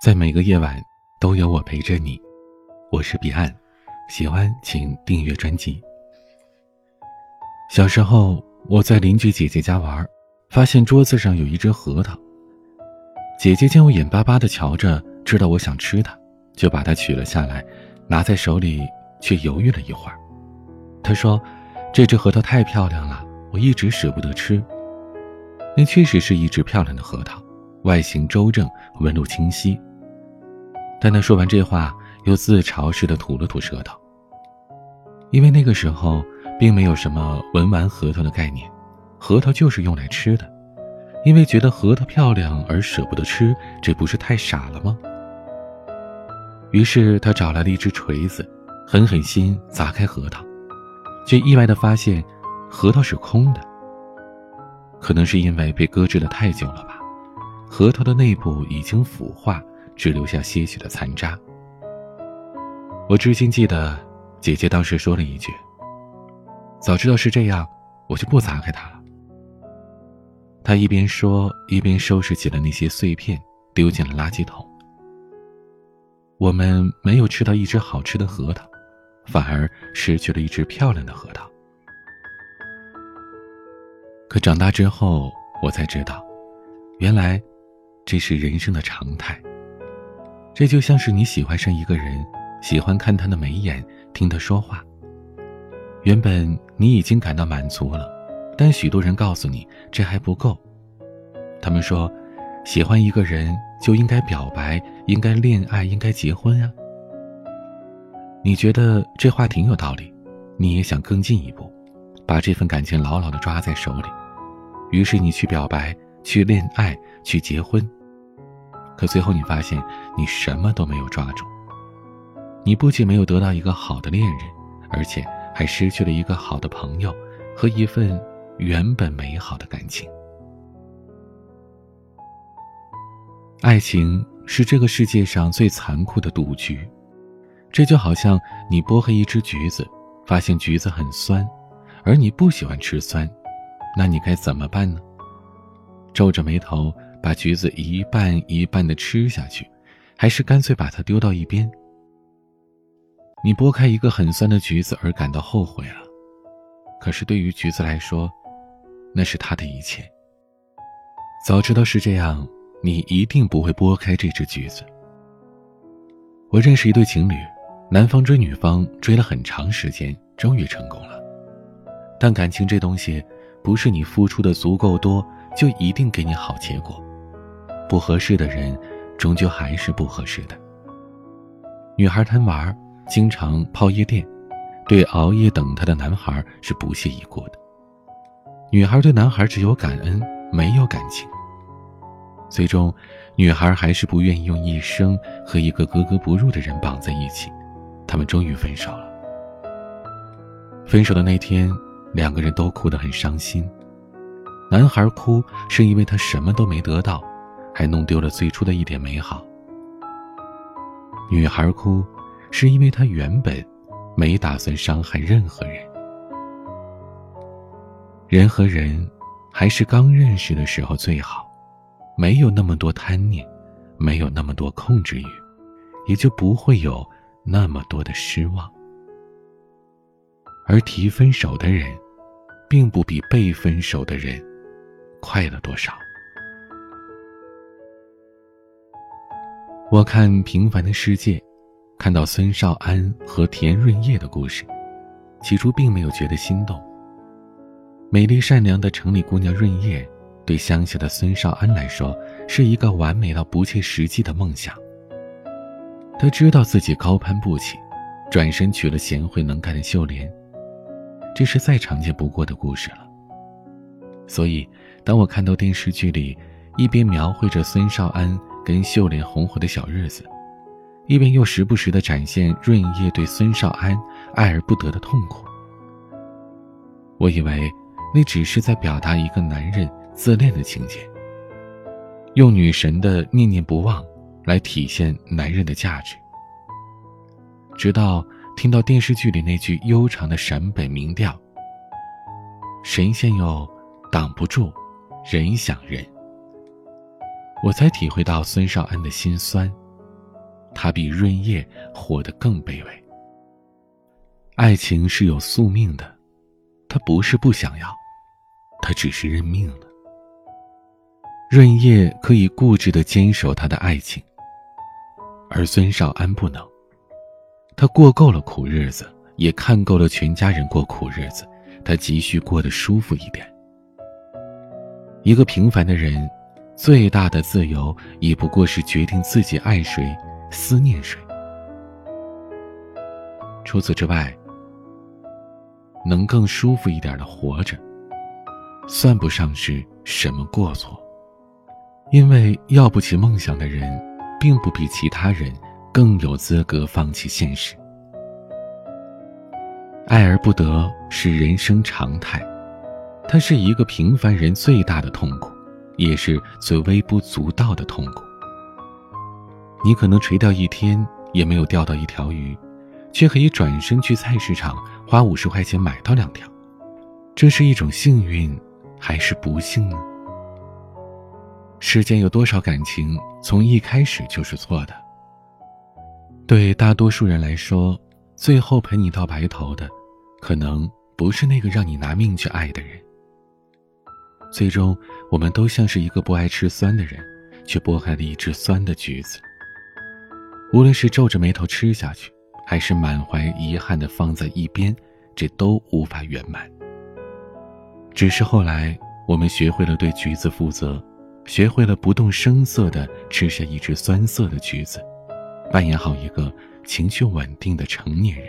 在每个夜晚都有我陪着你，我是彼岸，喜欢请订阅专辑。小时候我在邻居姐姐家玩，发现桌子上有一只核桃。姐姐见我眼巴巴的瞧着，知道我想吃它，就把它取了下来，拿在手里，却犹豫了一会儿。她说：“这只核桃太漂亮了，我一直舍不得吃。”那确实是一只漂亮的核桃，外形周正，纹路清晰。但他说完这话，又自嘲似的吐了吐舌头。因为那个时候并没有什么文玩核桃的概念，核桃就是用来吃的。因为觉得核桃漂亮而舍不得吃，这不是太傻了吗？于是他找来了一只锤子，狠狠心砸开核桃，却意外的发现，核桃是空的。可能是因为被搁置的太久了吧，核桃的内部已经腐化。只留下些许的残渣。我至今记得，姐姐当时说了一句：“早知道是这样，我就不砸开它了。”她一边说，一边收拾起了那些碎片，丢进了垃圾桶。我们没有吃到一只好吃的核桃，反而失去了一只漂亮的核桃。可长大之后，我才知道，原来这是人生的常态。这就像是你喜欢上一个人，喜欢看他的眉眼，听他说话。原本你已经感到满足了，但许多人告诉你这还不够。他们说，喜欢一个人就应该表白，应该恋爱，应该结婚啊。你觉得这话挺有道理，你也想更进一步，把这份感情牢牢的抓在手里。于是你去表白，去恋爱，去结婚。可最后你发现，你什么都没有抓住。你不仅没有得到一个好的恋人，而且还失去了一个好的朋友和一份原本美好的感情。爱情是这个世界上最残酷的赌局，这就好像你剥开一只橘子，发现橘子很酸，而你不喜欢吃酸，那你该怎么办呢？皱着眉头。把橘子一半一半的吃下去，还是干脆把它丢到一边？你剥开一个很酸的橘子而感到后悔了，可是对于橘子来说，那是它的一切。早知道是这样，你一定不会剥开这只橘子。我认识一对情侣，男方追女方追了很长时间，终于成功了。但感情这东西，不是你付出的足够多，就一定给你好结果。不合适的人，终究还是不合适的。女孩贪玩，经常泡夜店，对熬夜等她的男孩是不屑一顾的。女孩对男孩只有感恩，没有感情。最终，女孩还是不愿意用一生和一个格格不入的人绑在一起，他们终于分手了。分手的那天，两个人都哭得很伤心。男孩哭是因为他什么都没得到。还弄丢了最初的一点美好。女孩哭，是因为她原本没打算伤害任何人。人和人，还是刚认识的时候最好，没有那么多贪念，没有那么多控制欲，也就不会有那么多的失望。而提分手的人，并不比被分手的人快乐多少。我看《平凡的世界》，看到孙少安和田润叶的故事，起初并没有觉得心动。美丽善良的城里姑娘润叶，对乡下的孙少安来说，是一个完美到不切实际的梦想。他知道自己高攀不起，转身娶了贤惠能干的秀莲，这是再常见不过的故事了。所以，当我看到电视剧里一边描绘着孙少安，跟秀莲红火的小日子，一边又时不时的展现润叶对孙少安爱而不得的痛苦。我以为那只是在表达一个男人自恋的情节，用女神的念念不忘来体现男人的价值。直到听到电视剧里那句悠长的陕北民调：“神仙有挡不住，人想人。”我才体会到孙少安的心酸他比润叶活得更卑微。爱情是有宿命的，他不是不想要，他只是认命了。润叶可以固执的坚守他的爱情，而孙少安不能。他过够了苦日子，也看够了全家人过苦日子，他急需过得舒服一点。一个平凡的人，最大的自由也不过是决定自己爱谁、思念谁。除此之外，能更舒服一点的活着，算不上是什么过错。因为要不起梦想的人，并不比其他人更有资格放弃现实。爱而不得是人生常态，它是一个平凡人最大的痛苦，也是最微不足道的痛苦。你可能垂钓一天也没有钓到一条鱼，却可以转身去菜市场花五十块钱买到两条，这是一种幸运，还是不幸呢？世间有多少感情从一开始就是错的？对大多数人来说，最后陪你到白头的，可能不是那个让你拿命去爱的人。最终，我们都像是一个不爱吃酸的人，却剥开了一只酸的橘子。无论是皱着眉头吃下去，还是满怀遗憾的放在一边，这都无法圆满。只是后来，我们学会了对橘子负责。学会了不动声色地吃下一只酸涩的橘子，扮演好一个情绪稳定的成年人。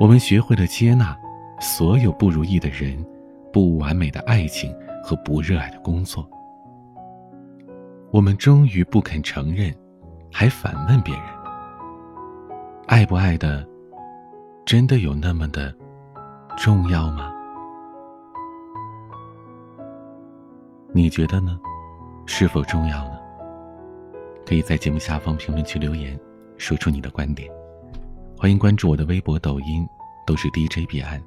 我们学会了接纳所有不如意的人、不完美的爱情和不热爱的工作。我们终于不肯承认，还反问别人：爱不爱的，真的有那么的重要吗？你觉得呢？是否重要呢？可以在节目下方评论区留言，说出你的观点。欢迎关注我的微博、抖音，都是 DJ 彼岸。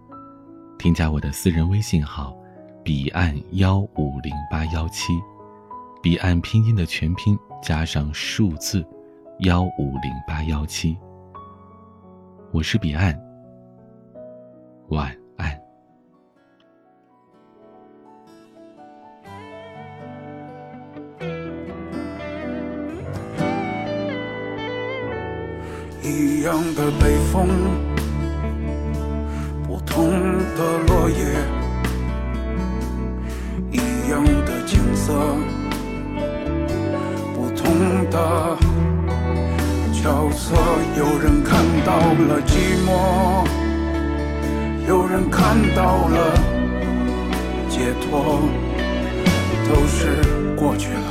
添加我的私人微信号：彼岸幺五零八幺七，彼岸拼音的全拼加上数字幺五零八幺七。我是彼岸，晚安。一样的北风，同的落叶，一样的景色，不同的角色。有人看到了寂寞，有人看到了解脱，都是过去了。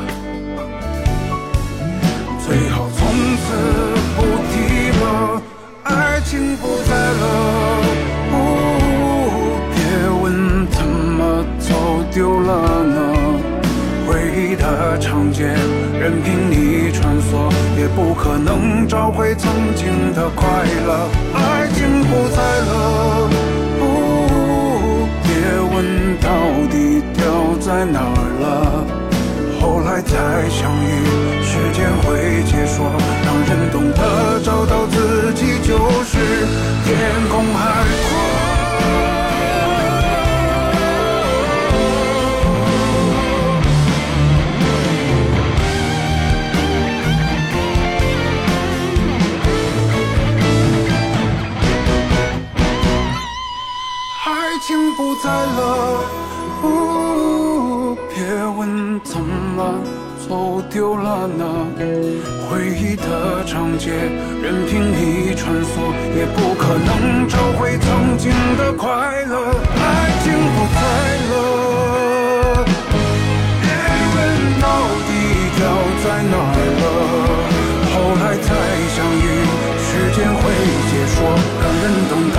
找回曾经的快乐。爱情不在了，别问到底掉在哪儿了。后来再相遇，时间会解说，让人懂得找到自己就是。天空海不在了，别问怎么走丢了呢？回忆的长街，任凭你穿梭，也不可能找回曾经的快乐。爱情不在了，别问到底掉在哪儿了。后来再相遇，时间会解说，让人懂得